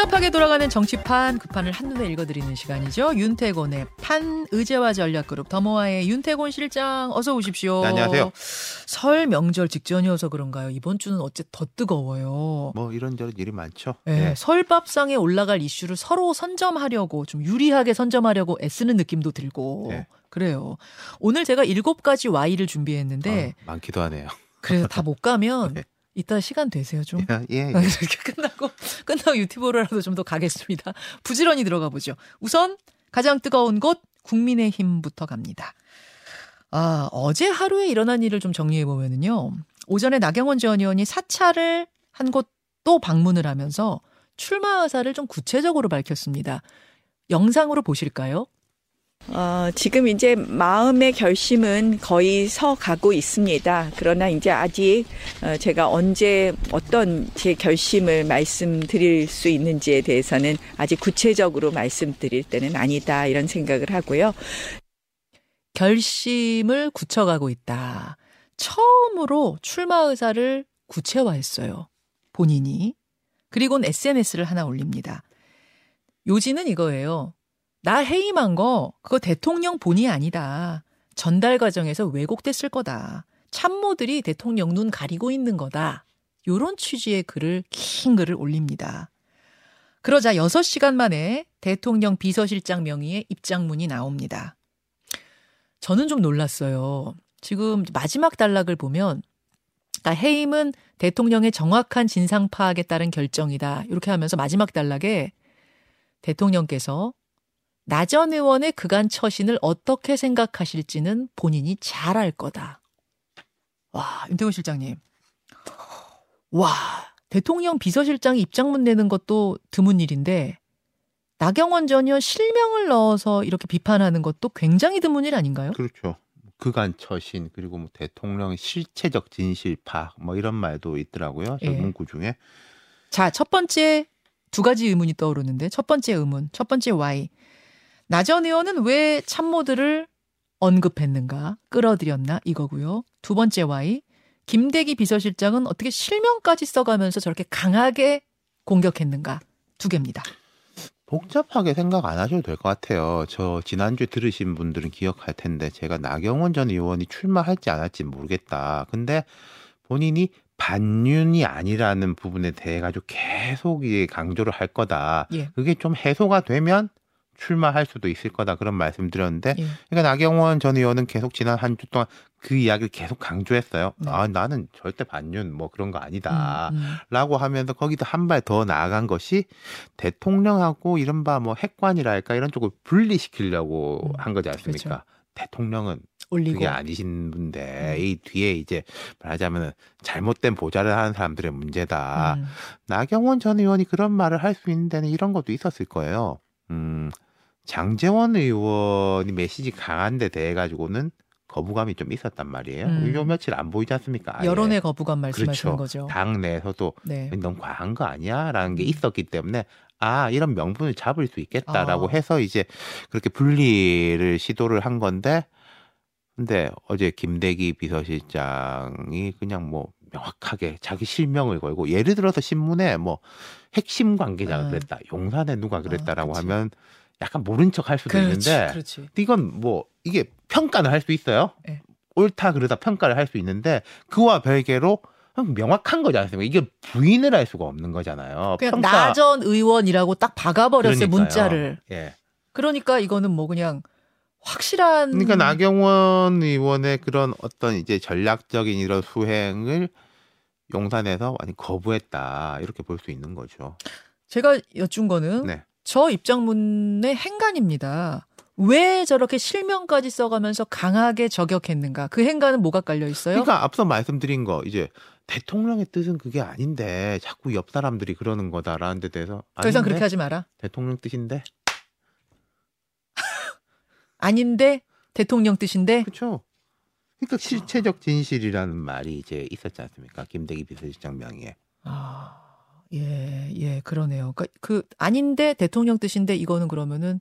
복잡하게 돌아가는 정치판 그 판을 한눈에 읽어드리는 시간이죠. 윤태곤의 판 의제와 전략그룹 더모아의 윤태곤 실장 어서 오십시오. 네, 안녕하세요. 설 명절 직전이어서 그런가요? 이번 주는 어째 더 뜨거워요. 뭐 이런저런 일이 많죠. 네, 네. 설밥상에 올라갈 이슈를 서로 선점하려고 좀 유리하게 선점하려고 애쓰는 느낌도 들고 네. 그래요. 오늘 제가 일곱 가지 Y를 준비했는데 어, 많기도 하네요. 그래서 다 못 가면 네. 이따 시간 되세요 좀. 예, 예. 이렇게 끝나고 끝나고 유튜브로라도 좀 더 가겠습니다. 부지런히 들어가 보죠. 우선 가장 뜨거운 곳 국민의힘부터 갑니다. 아 어제 하루에 일어난 일을 좀 정리해 보면은요. 오전에 나경원 전 의원이 사찰을 한 곳 또 방문을 하면서 출마 의사를 좀 구체적으로 밝혔습니다. 영상으로 보실까요? 어, 지금 이제 마음의 결심은 거의 서 가고 있습니다. 그러나 이제 아직 어, 제가 언제 어떤 제 결심을 말씀드릴 수 있는지에 대해서는 아직 구체적으로 말씀드릴 때는 아니다 이런 생각을 하고요. 결심을 굳혀가고 있다. 처음으로 출마 의사를 구체화했어요. 본인이. 그리고는 SNS를 하나 올립니다. 요지는 이거예요. 나 해임한 거 그거 대통령 본이 아니다. 전달 과정에서 왜곡됐을 거다. 참모들이 대통령 눈 가리고 있는 거다. 요런 취지의 글을 긴 글을 올립니다. 그러자 6시간 만에 대통령 비서실장 명의의 입장문이 나옵니다. 저는 좀 놀랐어요. 지금 마지막 단락을 보면 그러니까 해임은 대통령의 정확한 진상 파악에 따른 결정이다. 이렇게 하면서 마지막 단락에 대통령께서 나 전 의원의 그간 처신을 어떻게 생각하실지는 본인이 잘 알 거다. 와, 윤태곤 실장님. 와, 대통령 비서실장이 입장문 내는 것도 드문 일인데 나경원 전 의원 실명을 넣어서 이렇게 비판하는 것도 굉장히 드문 일 아닌가요? 그렇죠. 그간 처신 그리고 뭐 대통령 실체적 진실 파악 뭐 이런 말도 있더라고요. 저 예. 문구 중에. 자, 첫 번째 두 가지 의문이 떠오르는데 첫 번째 의문, 첫 번째 Y. 나전 의원은 왜 참모들을 언급했는가, 끌어들였나 이거고요. 두 번째 Y. 김대기 비서실장은 어떻게 실명까지 써가면서 저렇게 강하게 공격했는가 두 개입니다. 복잡하게 생각 안 하셔도 될 것 같아요. 저 지난주에 들으신 분들은 기억할 텐데 제가 나경원 전 의원이 출마할지 안 할지 모르겠다. 근데 본인이 반윤이 아니라는 부분에 대해 가지고 계속 이 강조를 할 거다. 예. 그게 좀 해소가 되면 출마할 수도 있을 거다 그런 말씀드렸는데 예. 그러니까 나경원 전 의원은 계속 지난 한 주 동안 그 이야기를 계속 강조했어요. 네. 아 나는 절대 반윤 뭐 그런 거 아니다. 음, 음. 라고 하면서 거기도 한발 더 나아간 것이 대통령하고 이른바 뭐 핵관이랄까 이런 쪽을 분리시키려고 음, 한 거지 않습니까? 그렇죠. 대통령은 올리고 그게 아니신 분데 음. 이 뒤에 이제 말하자면 잘못된 보좌를 하는 사람들의 문제다. 음. 나경원 전 의원이 그런 말을 할 수 있는 데는 이런 것도 있었을 거예요. 음, 장재원 의원이 메시지 강한 데 대해 가지고는 거부감이 좀 있었단 말이에요. 음. 요 며칠 안 보이지 않습니까? 아예. 여론의 거부감 말씀하시는 그렇죠. 거죠. 당 내에서도 네. 너무 과한 거 아니야라는 게 음. 있었기 때문에 아 이런 명분을 잡을 수 있겠다라고 아. 해서 이제 그렇게 분리를 시도를 한 건데 근데 어제 김대기 비서실장이 그냥 뭐 명확하게 자기 실명을 걸고 예를 들어서 신문에 뭐 핵심 관계자가 아. 그랬다 용산에 누가 그랬다라고 그치. 하면 약간 모른 척 할 수도 그렇지, 있는데 그렇지. 이건 뭐 이게 평가는 할수 있어요. 네. 옳다 그러다 평가를 할 수 있는데 그와 별개로 명확한 거지 않습니까? 이게 부인을 할 수가 없는 거잖아요. 그냥 나전 의원이라고 딱 박아버렸어요 그러니까요. 문자를. 예. 그러니까 이거는 뭐 그냥 확실한 그러니까 나경원 의원의 그런 어떤 이제 전략적인 이런 수행을 용산에서 완전 거부했다 이렇게 볼 수 있는 거죠. 제가 여쭌 거는 네. 저 입장문의 행간입니다. 왜 저렇게 실명까지 써가면서 강하게 저격했는가? 그 행간은 뭐가 깔려 있어요? 그러니까 앞서 말씀드린 거 이제 대통령의 뜻은 그게 아닌데 자꾸 옆 사람들이 그러는 거다라는 데 대해서 더 이상? 그렇게 하지 마라. 대통령 뜻인데 아닌데 대통령 뜻인데 그렇죠. 그러니까 실체적 진실이라는 말이 이제 있었지 않습니까? 김대기 비서실장 명의에. 아, 예, 예, 그러네요. 그러니까 그 아닌데 대통령 뜻인데 이거는 그러면은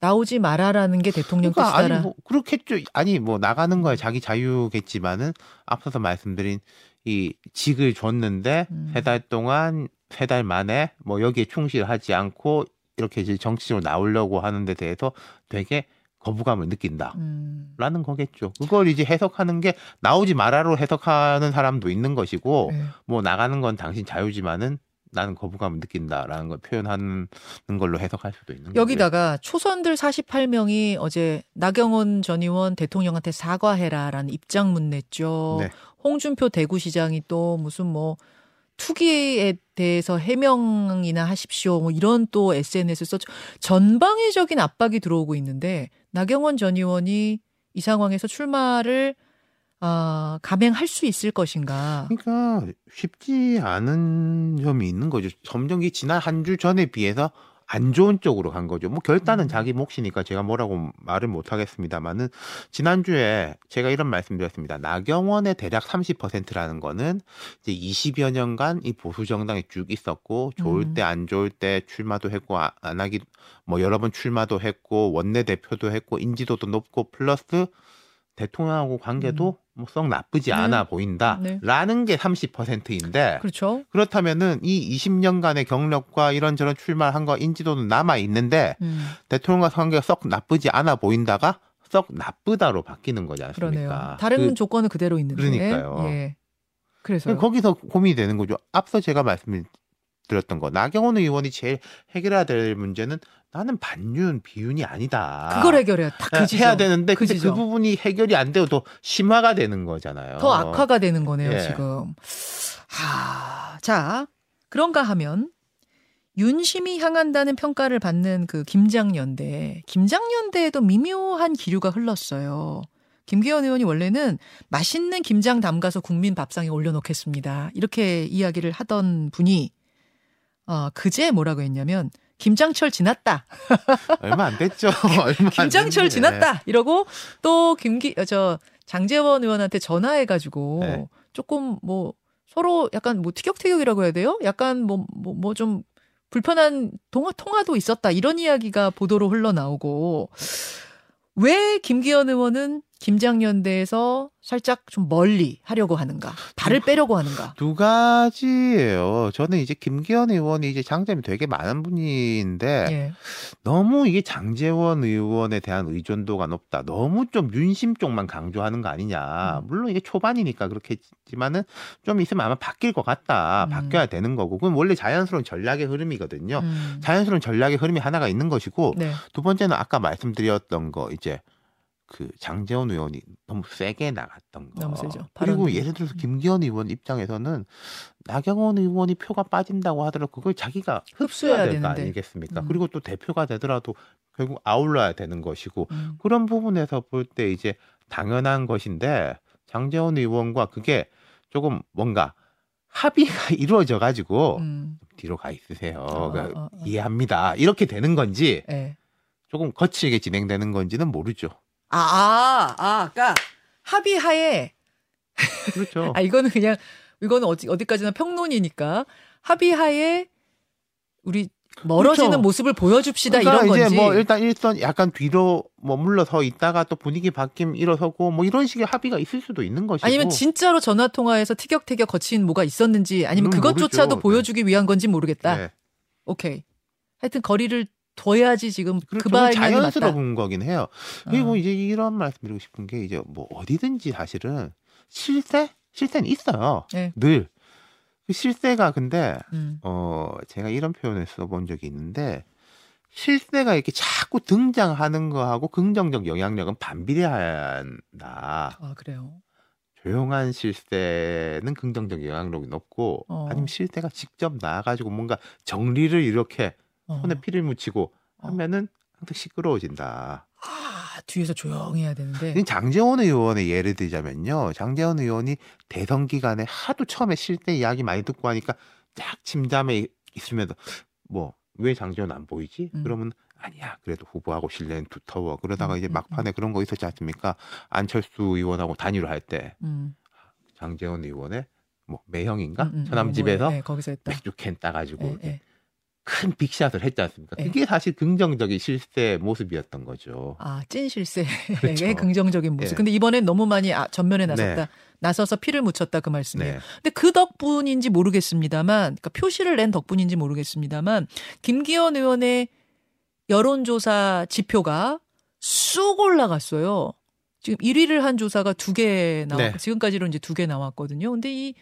나오지 마라라는 게 대통령 그러니까 뜻이다라. 아니 뭐 그렇겠죠. 아니 뭐 나가는 거야 자기 자유겠지만은 앞서서 말씀드린 이 직을 줬는데 음. 세달 동안 세 달 만에 뭐 여기에 충실하지 않고 이렇게 이제 정치적으로 나오려고 하는 데 대해서 되게 거부감을 느낀다. 음. 라는 거겠죠. 그걸 이제 해석하는 게 나오지 마라로 해석하는 사람도 있는 것이고 네. 뭐 나가는 건 당신 자유지만은 나는 거부감을 느낀다라는 걸 표현하는 걸로 해석할 수도 있는 거고요. 여기다가 초선들 48명이 어제 나경원 전 의원 대통령한테 사과해라라는 입장문 냈죠. 네. 홍준표 대구시장이 또 무슨 뭐 투기에 대해서 해명이나 하십시오. 뭐 이런 또 SNS를 써 전방위적인 압박이 들어오고 있는데 나경원 전 의원이 이 상황에서 출마를 아, 감행할 수 있을 것인가? 그러니까 쉽지 않은 점이 있는 거죠. 이 지난 한 주 전에 비해서 안 좋은 쪽으로 간 거죠. 뭐 결단은 음. 자기 몫이니까 제가 뭐라고 말을 못 하겠습니다만은 지난주에 제가 이런 말씀드렸습니다. 나경원의 대략 30%라는 거는 이제 20여 년간 이 보수 정당에 쭉 있었고 좋을 음. 때안 좋을 때 출마도 했고 아- 안 하기 뭐 여러 번 출마도 했고 원내 대표도 했고 인지도도 높고 플러스 대통령하고 관계도 뭐 썩 나쁘지 음. 네. 않아 보인다라는 게 30%인데 그렇죠. 그렇다면은 이 20년간의 경력과 이런저런 출마한 거 인지도는 남아 있는데 음, 대통령과 관계가 썩 나쁘지 않아 보인다가 썩 나쁘다로 바뀌는 거지 않습니까? 그러네요. 다른 그- 조건은 그대로 있는데. 그러니까요. 예. 그래서 거기서 고민이 되는 거죠. 앞서 제가 말씀드 렸던 거 나경원 의원이 제일 해결해야 될 문제는 나는 반윤 비윤이 아니다. 그걸 해결해야 딱그 지점. 해야 되는데 그 근데 그. 부분이 해결이 안 되고 더 심화가 되는 거잖아요. 더 악화가 되는 거네요, 예. 지금. 하, 자, 그런가 하면 윤심이 향한다는 평가를 받는 그 김장연대, 김장연대에도 미묘한 기류가 흘렀어요. 김기현 의원이 원래는 맛있는 김장 담가서 국민 밥상에 올려놓겠습니다. 이렇게 이야기를 하던 분이 어, 그제 뭐라고 했냐면 김장철 지났다. 얼마 안 됐죠. 얼마 안 김장철 됐는데. 지났다 이러고 또 김기 어, 저 장재원 의원한테 전화해 가지고 네. 조금 뭐 서로 약간 뭐 티격태격이라고 해야 돼요? 약간 뭐 뭐 뭐 좀 불편한 통화 통화도 있었다 이런 이야기가 보도로 흘러나오고 왜 김기현 의원은 김장연대에서 살짝 좀 멀리 하려고 하는가? 발을 빼려고 하는가? 두 가지예요. 저는 이제 김기현 의원이 이제 장점이 되게 많은 분인데 예. 너무 이게 장재원 의원에 대한 의존도가 높다. 너무 좀 윤심 쪽만 강조하는 거 아니냐. 음. 물론 이게 초반이니까 그렇겠지만은 좀 있으면 아마 바뀔 것 같다. 음. 바뀌어야 되는 거고. 그건 원래 자연스러운 전략의 흐름이거든요. 음. 자연스러운 전략의 흐름이 하나가 있는 것이고 네. 두 번째는 아까 말씀드렸던 거 이제 그 장재원 의원이 너무 세게 나갔던 거. 너무 세죠. 그리고. 예를 들어서 음. 김기현 의원 입장에서는 나경원 의원이 표가 빠진다고 하더라도 그걸 자기가 흡수해야 흡수해야 될거 되는데. 아니겠습니까? 음. 그리고 또 대표가 되더라도 결국 아울러야 되는 것이고 음. 그런 부분에서 볼 때 이제 당연한 것인데 장재원 의원과 그게 조금 뭔가 합의가 이루어져 가지고 음. 뒤로 가 있으세요. 어, 그러니까 어, 어, 어. 이해합니다. 이렇게 되는 건지 예. 조금 거칠게 진행되는 건지는 모르죠. 아, 아, 아, 그러니까 합의하에 그렇죠. 아 이거는 그냥 이거는 어디 어디까지나 평론이니까 합의하에 우리 멀어지는 그렇죠. 모습을 보여줍시다 그러니까 이런 이제 건지. 뭐 일단 일선 약간 뒤로 뭐 물러서 있다가 또 분위기 바뀜 일어서고 뭐 이런 식의 합의가 있을 수도 있는 것이고 아니면 진짜로 전화 통화에서 티격태격 거친 뭐가 있었는지 아니면 그건 그것조차도 모르죠. 보여주기 위한 건지 모르겠다. 네. 오케이. 하여튼 거리를 둬야지 지금 그 맞다. 자연스러운 거긴 해요. 그리고 어. 이제 이런 말씀드리고 싶은 게 이제 뭐 어디든지 사실은 실세 실세는 있어요. 네. 늘. 그 실세가 근데 음. 어 제가 이런 표현을 써본 적이 있는데 실세가 이렇게 자꾸 등장하는 거하고 긍정적 영향력은 반비례해야 한다. 아 그래요. 조용한 실세는 긍정적 영향력이 높고 어. 아니면 실세가 직접 나와가지고 뭔가 정리를 이렇게 어. 손에 피를 묻히고 어. 하면은 항상 시끄러워진다. 아 뒤에서 조용해야 되는데. 이 장재원 의원의 예를 들자면요. 장재원 의원이 대선 기간에 하도 처음에 실세 이야기 많이 듣고 하니까 딱 침잠에 있으면서 뭐 왜 장재원 안 보이지? 음. 그러면 아니야. 그래도 후보하고 신뢰는 두터워. 그러다가 음, 이제 음, 막판에 그런 거 있었지 않습니까? 안철수 의원하고 단일화 할때 음. 장재원 의원의 뭐 매형인가? 음, 음, 처남집에서 뭐, 뭐, 예, 거기서 했다. 맥주 캔 따가지고 예, 예. 큰 빅샷을 했지 않습니까? 네. 그게 사실 긍정적인 실세 모습이었던 거죠. 아, 찐 실세의 그렇죠. 긍정적인 모습. 예. 근데 이번엔 너무 많이 아, 전면에 나섰다. 네. 나서서 피를 묻혔다 그 말씀이에요. 네. 근데 그 덕분인지 모르겠습니다만, 그러니까 표시를 낸 덕분인지 모르겠습니다만, 김기현 의원의 여론조사 지표가 쑥 올라갔어요. 지금 1위를 한 조사가 두 개 나왔고, 네. 지금까지로 이제 두 개 나왔거든요. 근데 이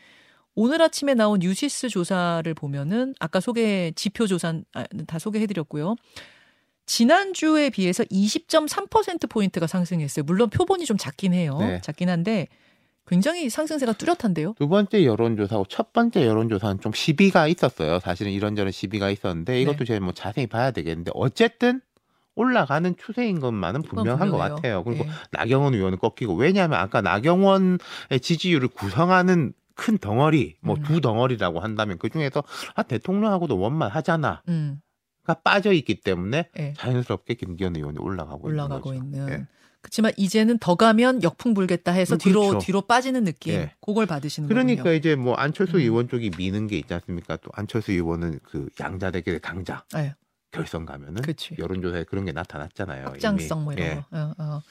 오늘 아침에 나온 유시스 조사를 보면은 아까 소개 지표 조사는 아, 다 소개해드렸고요. 지난주에 비해서 20.3% 포인트가 상승했어요. 물론 표본이 좀 작긴 해요. 네. 작긴 한데 굉장히 상승세가 뚜렷한데요. 두 번째 여론조사하고 첫 번째 여론조사는 좀 시비가 있었어요. 사실은 이런저런 시비가 있었는데 이것도 네. 제가 뭐 자세히 봐야 되겠는데 어쨌든 올라가는 추세인 것만은 분명한 것 분명해요. 같아요. 그리고 예. 나경원 의원은 꺾이고 왜냐하면 아까 나경원의 지지율을 구성하는 큰 덩어리 뭐 음. 두 덩어리라고 한다면 그 중에서 아 대통령하고도 원만 하잖아. 음, 가 빠져 있기 때문에 예. 자연스럽게 김기현 의원이 올라가고 올라가고 있는. 있는. 예. 그렇지만 이제는 더 가면 역풍 불겠다 해서 음, 뒤로 그렇죠. 뒤로 빠지는 느낌. 예. 그걸 받으시는 그러니까 거군요. 이제 뭐 안철수 음. 의원 쪽이 미는 게 있지 않습니까? 또 안철수 의원은 그 양자 대결의 강자 예. 결선 가면은 그치. 여론조사에 그런 게 나타났잖아요. 확장성 뭐 이미. 이런 예. 거. 어, 어.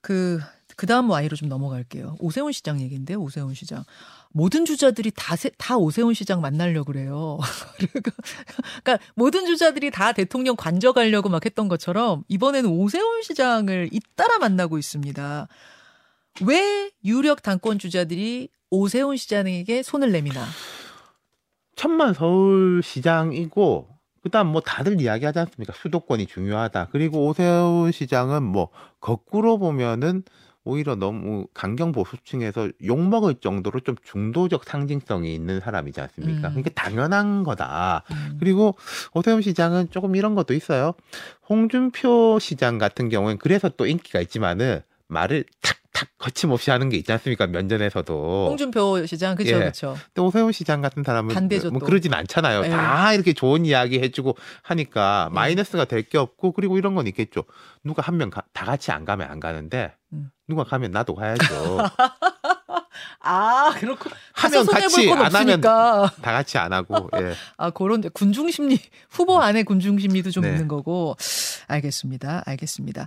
그 그다음 와이로 좀 넘어갈게요. 오세훈 시장 얘기인데 오세훈 시장 모든 주자들이 다, 세- 다 오세훈 시장 만나려고 그래요. 그러니까, 그러니까 모든 주자들이 다 대통령 관저가려고 막 했던 것처럼 이번에는 오세훈 시장을 잇따라 만나고 있습니다. 왜 유력 당권 주자들이 오세훈 시장에게 손을 내미나? 천만 서울시장이고 그다음 뭐 다들 이야기하지 않습니까? 수도권이 중요하다. 그리고 오세훈 시장은 뭐 거꾸로 보면은 오히려 너무 강경 보수층에서 욕 먹을 정도로 좀 중도적 상징성이 있는 사람이지 않습니까? 음. 그러니까 당연한 거다. 음. 그리고 오세훈 시장은 조금 이런 것도 있어요. 홍준표 시장 같은 경우엔 그래서 또 인기가 있지만은 말을 탁탁 거침없이 하는 게 있지 않습니까? 면전에서도. 홍준표 시장 그렇죠, 예. 그렇죠. 또 오세훈 시장 같은 사람은 반대죠, 뭐 또. 그러진 않잖아요. 예. 다 이렇게 좋은 이야기 해 주고 하니까 예. 마이너스가 될 게 없고 그리고 이런 건 있겠죠. 누가 한 명 다 같이 안 가면 안 가는데 음. 누가 가면 나도 가야죠. 아, 그렇고 하면 같이 안 하면. 다 같이 안 하고 예. 아, 그런 군중 심리, 후보 안에 군중 심리도 좀 네. 있는 거고. 알겠습니다. 알겠습니다.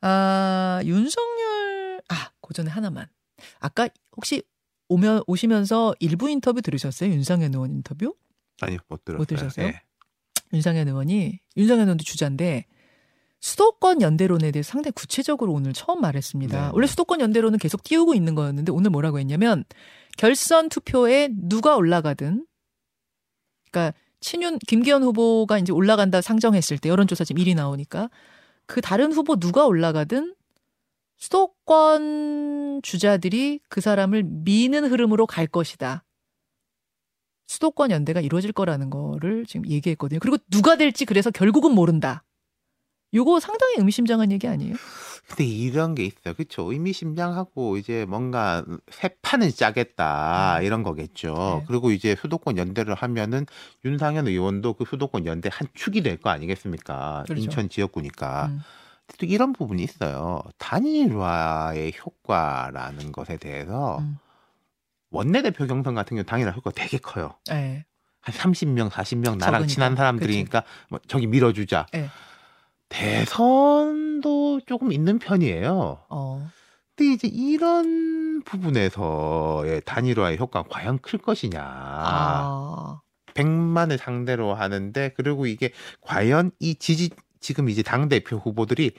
아, 윤석열, 아, 그 전에 하나만. 아까 혹시 오면, 오시면서 일부 인터뷰 들으셨어요? 윤상현 의원 인터뷰? 아니요 못 들었어요. 못 들으셨어요? 예. 윤상현 의원이, 윤상현 의원도 주자인데, 수도권 연대론에 대해 서 상당히 구체적으로 오늘 처음 말했습니다. 네. 원래 수도권 연대론은 계속 띄우고 있는 거였는데 오늘 뭐라고 했냐면 결선 투표에 누가 올라가든 그러니까 친윤 김기현 후보가 이제 올라간다 상정했을 때 여론조사 지금 1위 나오니까 그 다른 후보 누가 올라가든 수도권 주자들이 그 사람을 미는 흐름으로 갈 것이다. 수도권 연대가 이루어질 거라는 거를 지금 얘기했거든요. 그리고 누가 될지 그래서 결국은 모른다. 요거 상당히 의미심장한 얘기 아니에요? 근데 이런 게 있어요. 그렇죠. 의미심장하고 이제 뭔가 새 판을 짜겠다 음. 이런 거겠죠. 네. 그리고 이제 수도권 연대를 하면은 윤상현 의원도 그 수도권 연대 한 축이 될 거 아니겠습니까? 그렇죠. 인천 지역구니까. 음. 또 이런 부분이 있어요. 단일화의 효과라는 것에 대해서 음. 원내대표 경선 같은 경우 단일화 효과 되게 커요. 네. 한 30명, 40명 나랑 적으니까. 친한 사람들이니까 뭐 저기 밀어주자. 네. 대선도 조금 있는 편이에요. 어. 근데 이제 이런 부분에서의 단일화의 효과가 과연 클 것이냐. 아. 100만을 상대로 하는데 그리고 이게 과연 이 지지 지금 이제 당 대표 후보들이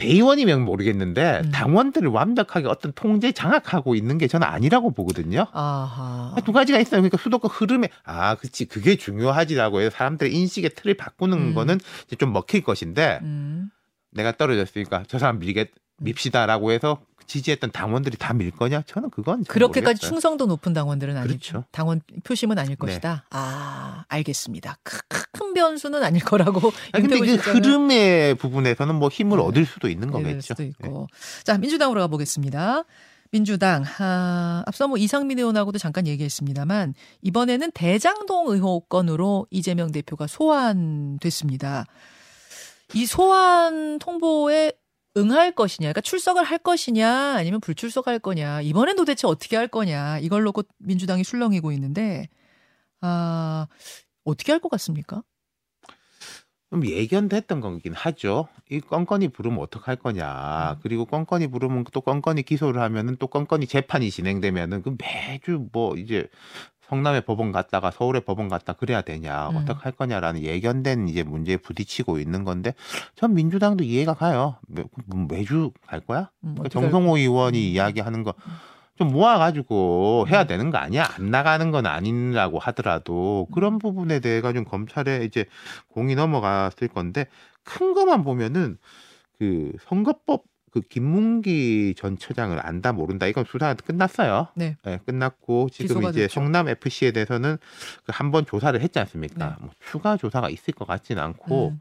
대의원이면 모르겠는데 음. 당원들을 완벽하게 어떤 통제 장악하고 있는 게 저는 아니라고 보거든요. 아하. 두 가지가 있어요. 그러니까 수도권 흐름에 아, 그치 그게 중요하지라고 해서 사람들의 인식의 틀을 바꾸는 음. 거는 이제 좀 먹힐 것인데 음. 내가 떨어졌으니까 저 사람 밀겠 밉시다라고 해서 지지했던 당원들이 다 밀 거냐? 저는 그건 잘 그렇게까지 모르겠어요. 충성도 높은 당원들은 아니 그렇죠. 당원 표심은 아닐 네. 것이다. 아, 알겠습니다. 크- 큰 변수는 아닐 거라고. 아니, 근데 실장은 흐름의 부분에서는 뭐 힘을 네. 얻을 수도 있는 들 거겠죠. 수도 네. 있고. 자, 민주당으로 가보겠습니다. 민주당, 아, 앞서 뭐 이상민 의원하고도 잠깐 얘기했습니다만, 이번에는 대장동 의혹 건으로 이재명 대표가 소환됐습니다. 이 소환 통보에 응할 것이냐, 그러니까 출석을 할 것이냐, 아니면 불출석할 거냐, 이번엔 도대체 어떻게 할 거냐, 이걸 놓고 민주당이 술렁이고 있는데, 아, 어떻게 할 것 같습니까? 좀 예견됐던 거긴 하죠. 이 건건이 부르면 어떡할 거냐. 음. 그리고 건건이 부르면 또 건건이 기소를 하면은 또 건건이 재판이 진행되면은 그 매주 뭐 이제 성남의 법원 갔다가 서울의 법원 갔다 그래야 되냐. 음. 어떡할 거냐라는 예견된 이제 문제에 부딪히고 있는 건데 전 민주당도 이해가 가요. 매, 뭐 매주 갈 거야? 음, 그러니까 어떻게 할 정성호 음. 의원이 이야기하는 거 좀 모아가지고 해야 되는 거 아니야? 안 나가는 건 아니라고 하더라도 그런 부분에 대해 가지고 검찰에 이제 공이 넘어갔을 건데 큰 거만 보면은 그 선거법 그 김문기 전 처장을 안다 모른다 이건 수사가 끝났어요. 네. 끝났고 지금 이제 됐죠. 성남 FC에 대해서는 그 한 번 조사를 했지 않습니까? 네. 뭐 추가 조사가 있을 것 같지는 않고 음.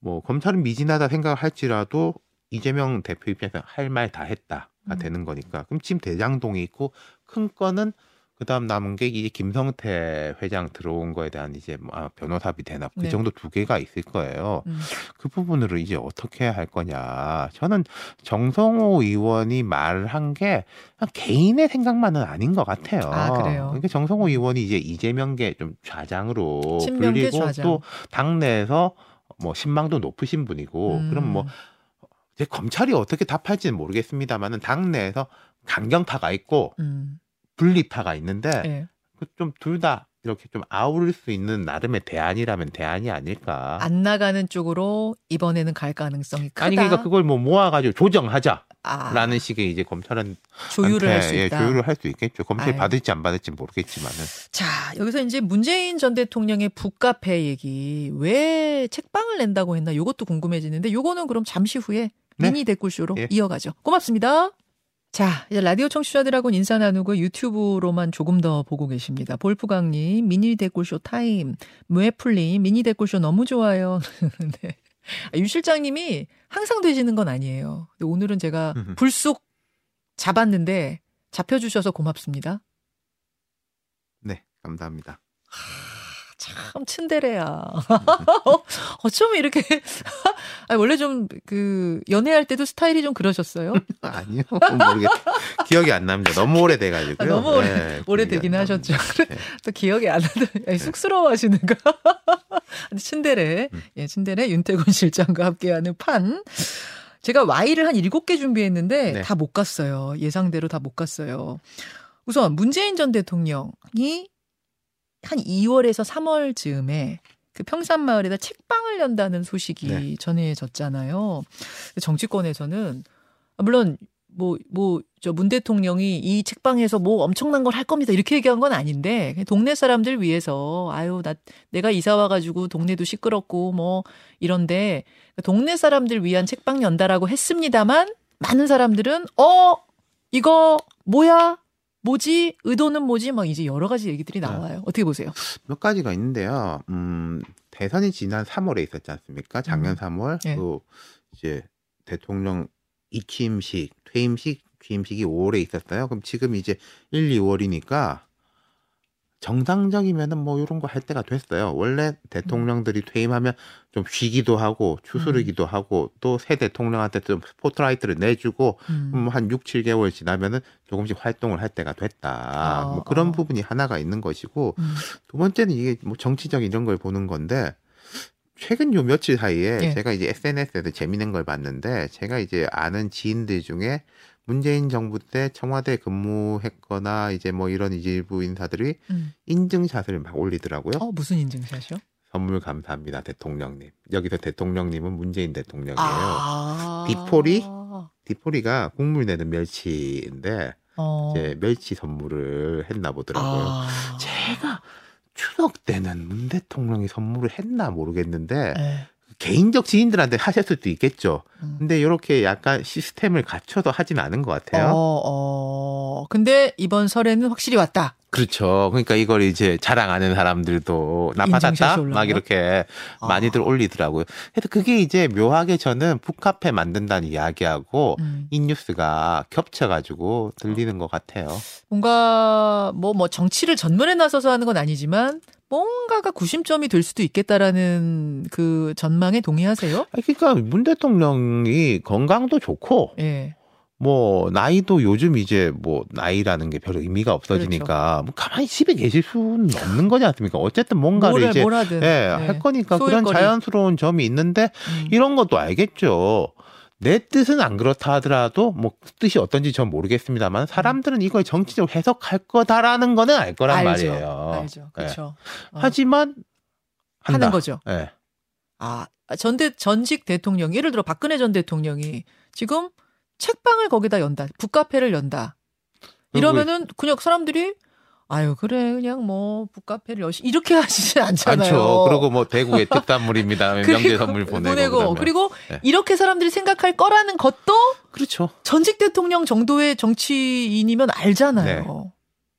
뭐 검찰은 미진하다 생각을 할지라도 이재명 대표 입장에서 할 말 다 했다가 음. 되는 거니까 그럼 지금 대장동이 있고 큰 거는 그다음 남은 게 이제 김성태 회장 들어온 거에 대한 이제 뭐 아, 변호사비 대납 그 네. 정도 두 개가 있을 거예요. 음. 그 부분으로 이제 어떻게 할 거냐. 저는 정성호 의원이 말한 게 그냥 개인의 생각만은 아닌 것 같아요. 아, 그래요? 그러니까 정성호 의원이 이제 이재명계 좀 좌장으로 불리고 좌장. 또 당내에서 뭐 신망도 높으신 분이고 음. 그럼 뭐 이제 검찰이 어떻게 답할지는 모르겠습니다만은 당내에서 강경파가 있고 음. 분리파가 있는데 예. 좀둘 다 이렇게 좀 아우를 수 있는 나름의 대안이라면 대안이 아닐까. 안 나가는 쪽으로 이번에는 갈 가능성이 크다. 아니 그러니까 그걸 뭐 모아가지고 조정하자 라는 아, 식의 이제 검찰은 조율을 할수 한테, 예, 있다. 조율을 할 수 있겠죠. 검찰이 아유. 받을지 안 받을지 모르겠지만은 자, 여기서 이제 문재인 전 대통령의 북카페 얘기 왜 책방을 낸다고 했나 요것도 궁금해지는데 요거는 그럼 잠시 후에 네. 미니 댓글쇼로 예. 이어가죠. 고맙습니다. 자, 이제 라디오 청취자들하고는 인사 나누고 유튜브로만 조금 더 보고 계십니다. 볼프강님, 미니 댓글쇼 타임, 무애플님, 미니 댓글쇼 너무 좋아요. 네. 아, 유 실장님이 항상 되시는 건 아니에요. 오늘은 제가. 불쑥 잡았는데 잡혀주셔서 고맙습니다. 네 감사합니다. 참 츤데레야. 어쩜 이렇게 아니, 원래 좀 그 연애할 때도 스타일이 좀 그러셨어요? 아니요 모르겠 기억이 안 납니다. 너무 오래돼 가지고요. 아, 너무 오래- 네, 오래 기억이 되긴 안 하셨죠. 네. 또 기억이 안 나도 아니, 쑥스러워하시는 거. 근데 츤데레, 음. 예, 츤데레 윤태곤 실장과 함께하는 판. 제가 Y를 한 7개 준비했는데 네. 다못 갔어요. 예상대로 다 못 갔어요. 우선 문재인 전 대통령이 한 2월에서 3월 즈음에 그 평산마을에다 책방을 연다는 소식이 네. 전해졌잖아요. 정치권에서는 아, 물론 뭐 뭐 저 문 대통령이 이 책방에서 뭐 엄청난 걸 할 겁니다 이렇게 얘기한 건 아닌데 동네 사람들 위해서 아유 나 내가 이사 와가지고 동네도 시끄럽고 뭐 이런데 동네 사람들 위한 책방 연다라고 했습니다만 많은 사람들은 어 이거 뭐야 뭐지 의도는 뭐지 막 이제 여러 가지 얘기들이 나와요 어떻게 보세요? 몇 가지가 있는데요. 음, 대선이 지난 3월에 있었지 않습니까? 작년 음. 3월. 예. 또 이제 대통령 이취임식, 퇴임식, 취임식이 5월에 있었어요. 그럼 지금 이제 1, 2월이니까 정상적이면은 뭐 이런 거 할 때가 됐어요. 원래 대통령들이 퇴임하면 좀 쉬기도 하고 추스르기도 하고 또 새 대통령한테 좀 스포트라이트를 내주고 음. 음, 한 6, 7개월 지나면은 조금씩 활동을 할 때가 됐다. 아, 뭐 그런 어. 부분이 하나가 있는 것이고 음. 두 번째는 이게 뭐 정치적 이런 걸 보는 건데 최근 요 며칠 사이에 예. 제가 이제 SNS에서 재미있는 걸 봤는데 제가 이제 아는 지인들 중에 문재인 정부 때 청와대 근무했거나 이제 뭐 이런 일부 인사들이 음. 인증샷을 막 올리더라고요. 어 무슨 인증샷이요? 선물 감사합니다 대통령님. 여기서 대통령님은 문재인 대통령이에요. 아. 디포리? 디포리가 국물 내는 멸치인데 어. 이제 멸치 선물을 했나 보더라고요. 아. 제가 추석 때는 문 대통령이 선물을 했나 모르겠는데 네. 개인적 지인들한테 하셨을 수도 있겠죠. 음. 근데 이렇게 약간 시스템을 갖춰서 하진 않은 것 같아요. 어, 어. 근데 이번 설에는 확실히 왔다. 그렇죠. 그러니까 이걸 이제 자랑하는 사람들도 나 인증샷이 받았다 올라가요? 막 이렇게 아. 많이들 올리더라고요. 그래서 그게 이제 묘하게 저는 북카페 만든다는 이야기하고 음. 이 뉴스가 겹쳐가지고 들리는 것 같아요. 뭔가 뭐뭐 정치를 전면에 나서서 하는 건 아니지만 뭔가가 구심점이 될 수도 있겠다라는 그 전망에 동의하세요? 그러니까 문 대통령이 건강도 좋고 예. 뭐 나이도 요즘 이제 뭐 나이라는 게 별 의미가 없어지니까 그렇죠. 뭐 가만히 집에 계실 수는 없는 거지 않습니까? 어쨌든 뭔가를 뭘, 이제 예, 네. 할 거니까 그런 소일거리. 자연스러운 점이 있는데 음. 이런 것도 알겠죠. 내 뜻은 안 그렇다 하더라도 뭐 뜻이 어떤지 전 모르겠습니다만 사람들은 이걸 정치적으로 해석할 거다라는 거는 알 거란 알죠. 말이에요. 알죠. 예. 그렇죠. 어, 하지만 한다. 하는 거죠. 예. 아, 전대 전직 대통령 예를 들어 박근혜 전 대통령이 지금 책방을 거기다 연다. 북카페를 연다. 이러면은 그냥 사람들이 아유 그래 그냥 뭐 북카페를 여시 이렇게 하시지 않잖아요. 많죠. 그리고 뭐 대구의 특산물입니다. 명절 그리고 선물 보내고, 그러면. 그리고 네. 이렇게 사람들이 생각할 거라는 것도 그렇죠. 전직 대통령 정도의 정치인이면 알잖아요. 네.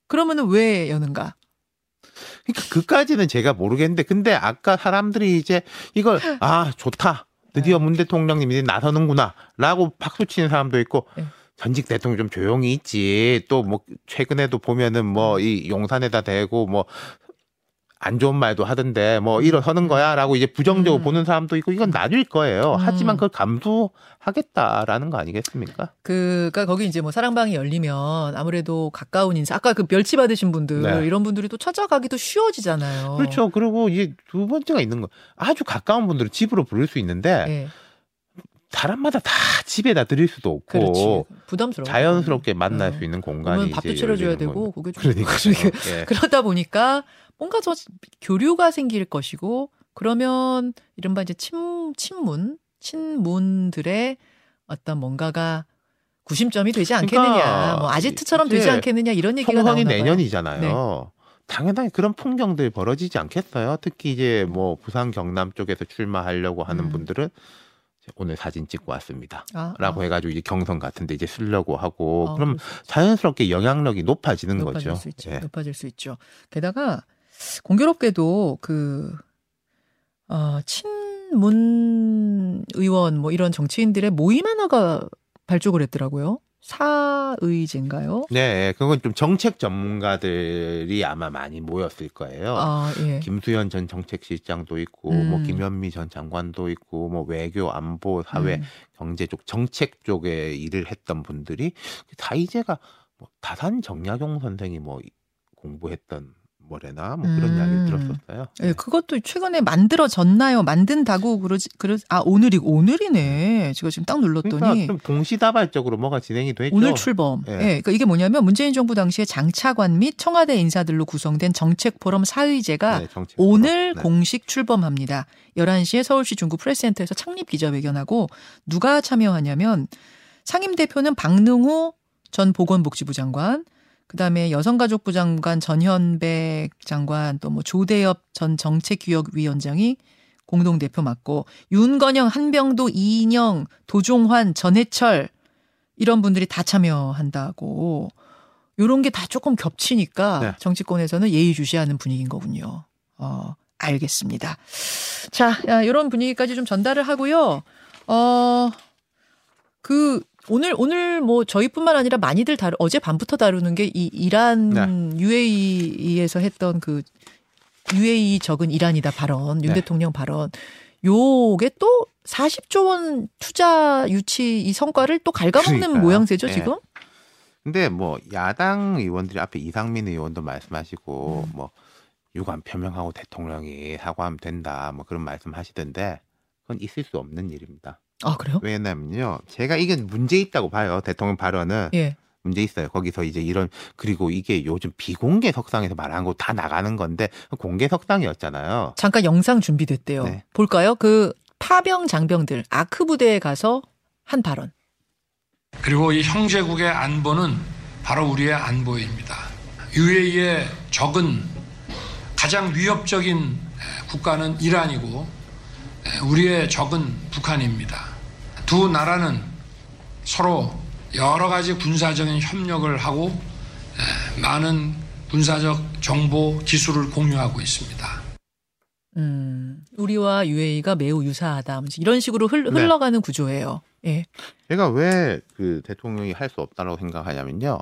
그러면은 왜 여는가? 그러니까 그까지는 제가 모르겠는데 근데 아까 사람들이 이제 이걸 아 좋다 드디어 네. 문 대통령님이 나서는구나라고 박수 치는 사람도 있고 네. 전직 대통령 좀 조용히 있지 또 뭐 최근에도 보면은 뭐 이 용산에다 대고 뭐안 좋은 말도 하던데 뭐 일어서는 거야라고 이제 부정적으로 음. 보는 사람도 있고 이건 나뉠 거예요. 음. 하지만 그걸 감수하겠다라는 거 아니겠습니까? 그가 거기 이제 뭐 사랑방이 열리면 아무래도 가까운 인사 아까 그 멸치 받으신 분들 네. 이런 분들이 또 찾아가기도 쉬워지잖아요. 그렇죠. 그리고 이제 두 번째가 있는 거 아주 가까운 분들은 집으로 부를 수 있는데 예. 사람마다 다 집에다 드릴 수도 없고 그렇지. 부담스러워. 자연스럽게 만날 네. 수 있는 공간이 밥도 차려줘야 되고 건- 그게 좀 그러니까 예. 그러다 보니까 뭔가 더 교류가 생길 것이고 그러면 이른바 이제 친 친문 친문들의 어떤 뭔가가 구심점이 되지 않겠느냐 그러니까 뭐 아지트처럼 되지 않겠느냐 이런 얘기가 총선이 나오나 봐요. 네. 내년이잖아요. 당연히 그런 풍경들이 벌어지지 않겠어요. 특히 이제 뭐 부산 경남 쪽에서 출마하려고 하는 음. 분들은 오늘 사진 찍고 왔습니다. 아, 라고 아. 해가지고 이제 경선 같은데 이제 쓰려고 하고 어, 그럼 있죠. 자연스럽게 영향력이 높아지는 높아질 거죠. 수 있죠. 예. 높아질 수 있죠. 게다가 공교롭게도 그 어, 친문 의원 뭐 이런 정치인들의 모임 하나가 발족을 했더라고요. 사의제인가요? 네, 그건 좀 정책 전문가들이 아마 많이 모였을 거예요. 아, 예. 김수현 전 정책실장도 있고, 음. 뭐 김현미 전 장관도 있고, 뭐 외교, 안보, 사회, 음. 경제 쪽, 정책 쪽에 일을 했던 분들이 다이제가 뭐 다산 정약용 선생이 뭐 공부했던 뭐래나 뭐 그런 음. 이야기를 들었었어요. 예, 그것도 최근에 만들어졌나요? 만든다고 그러지 그러 아 오늘이 오늘이네. 제가 지금 딱 눌렀더니 그러니까 좀 동시다발적으로 뭐가 진행이 되죠. 오늘 출범. 예. 예. 그러니까 이게 뭐냐면 문재인 정부 당시에 장차관 및 청와대 인사들로 구성된 정책 포럼 사의제가 네, 정책 오늘 네. 공식 출범합니다. 11시에 서울시 중구 프레스센터에서 창립 기자회견하고 누가 참여하냐면 상임 대표는 박능우 전 보건복지부 장관, 그다음에 여성가족부 장관 전현백 장관 또 뭐 조대엽 전 정책기획위원장이 공동 대표 맡고 윤건영, 한병도, 이인영, 도종환, 전해철 이런 분들이 다 참여한다고 요런 게 다 조금 겹치니까 네. 정치권에서는 예의주시하는 분위기인 거군요. 어, 알겠습니다. 자, 야, 이런 분위기까지 좀 전달을 하고요. 어, 그, 오늘, 오늘 뭐 저희뿐만 아니라 많이들 다루, 어제 밤부터 다루는 게 이 이란, 네. UAE에서 했던 그 UAE 적은 이란이다 발언, 윤 네. 대통령 발언. 요게 또 40조 원 투자 유치 이 성과를 또 갉아먹는 그러니까요. 모양새죠, 네. 지금? 근데 뭐 야당 의원들이 앞에 이상민 의원도 말씀하시고 음. 뭐 유감 표명하고 대통령이 사과하면 된다 뭐 그런 말씀하시던데 그건 있을 수 없는 일입니다. 아, 그래요? 왜냐면요, 제가 이건 문제 있다고 봐요. 대통령 발언은 예. 문제 있어요. 거기서 이제 이런 그리고 이게 요즘 비공개 석상에서 말한 거 다 나가는 건데 공개 석상이었잖아요. 잠깐 영상 준비됐대요. 네. 볼까요? 그 파병 장병들 아크 부대에 가서 한 발언. 그리고 이 형제국의 안보는 바로 우리의 안보입니다. UAE의 적은 가장 위협적인 국가는 이란이고 우리의 적은 북한입니다. 두 나라는 서로 여러 가지 군사적인 협력을 하고 많은 군사적 정보 기술을 공유하고 있습니다. 음, 우리와 UAE가 매우 유사하다. 이런 식으로 흘, 네. 흘러가는 구조예요. 예. 제가 왜 그 대통령이 할 수 없다고 생각하냐면요.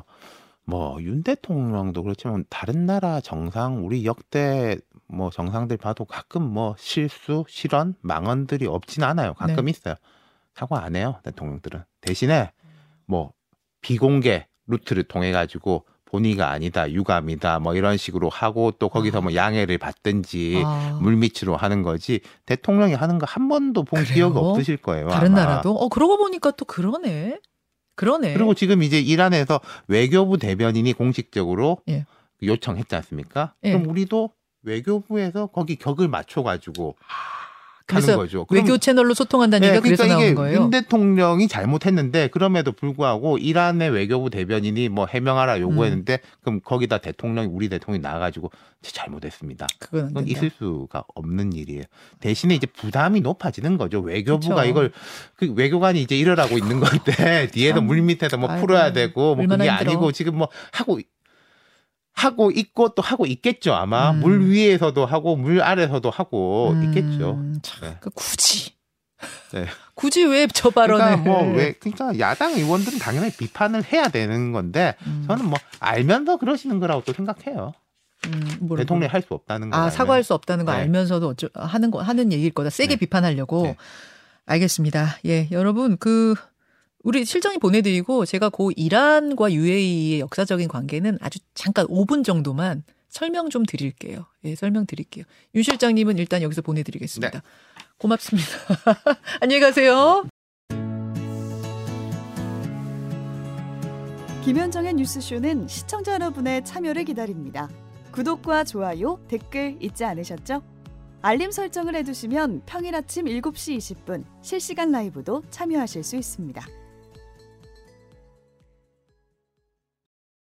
뭐 윤 대통령도 그렇지만 다른 나라 정상 우리 역대 뭐 정상들 봐도 가끔 뭐 실수, 실언, 망언들이 없진 않아요. 가끔 네. 있어요. 사과 안 해요 대통령들은 대신에 뭐 비공개 루트를 통해 가지고 본의가 아니다, 유감이다, 뭐 이런 식으로 하고 또 거기서 뭐 양해를 받든지 아. 물밑으로 하는 거지 대통령이 하는 거 한 번도 본 그래요? 기억이 없으실 거예요. 다른 아마. 나라도? 어, 그러고 보니까 또 그러네. 그러네. 그리고 지금 이제 이란에서 외교부 대변인이 공식적으로 예. 요청했지 않습니까? 예. 그럼 우리도 외교부에서 거기 격을 맞춰 가지고 그 래서 하는 거죠. 외교 채널로 소통한다는 네, 얘기가 그래서 그러니까 이게 나온 거예요. 윤 대통령이 잘못했는데 그럼에도 불구하고 이란의 외교부 대변인이 뭐 해명하라 요구했는데 음. 그럼 거기다 대통령이 우리 대통령이 나와가지고 진짜 잘못했습니다. 그건 안 그건. 있을 수가 없는 일이에요. 대신에 이제 부담이 높아지는 거죠. 외교부가 그쵸. 이걸 그 외교관이 이제 이러라고 있는 건데 뒤에서 참. 물 밑에서 뭐 아이고, 풀어야 되고 뭐 그게 힘들어. 아니고 지금 뭐 하고 하고 있고 또 하고 있겠죠 아마 음. 물 위에서도 하고 물 아래서도 하고 음, 있겠죠. 참, 네. 그 굳이. 네. 굳이 왜 저 발언을. 그러니까 뭐왜 그러니까 야당 의원들은 당연히 비판을 해야 되는 건데 음, 저는 뭐 알면서 그러시는 거라고 또 생각해요. 음, 뭐라고. 대통령이 할수 없다는 거. 아, 사과할 수 없다는 거 네. 알면서도 어쩌, 하는 거, 하는 얘기일 거다. 세게 네. 비판하려고. 네. 알겠습니다. 예, 여러분, 그, 우리 실장이 보내드리고 제가 고 이란과 UAE의 역사적인 관계는 아주 잠깐 5분 정도만 설명 좀 드릴게요. 예, 설명 드릴게요. 윤 실장님은 일단 여기서 보내드리겠습니다. 고맙습니다. 안녕히 가세요. 김현정의 뉴스쇼는 시청자 여러분의 참여를 기다립니다. 구독과 좋아요, 댓글 잊지 않으셨죠? 알림 설정을 해두시면 평일 아침 7시 20분 실시간 라이브도 참여하실 수 있습니다.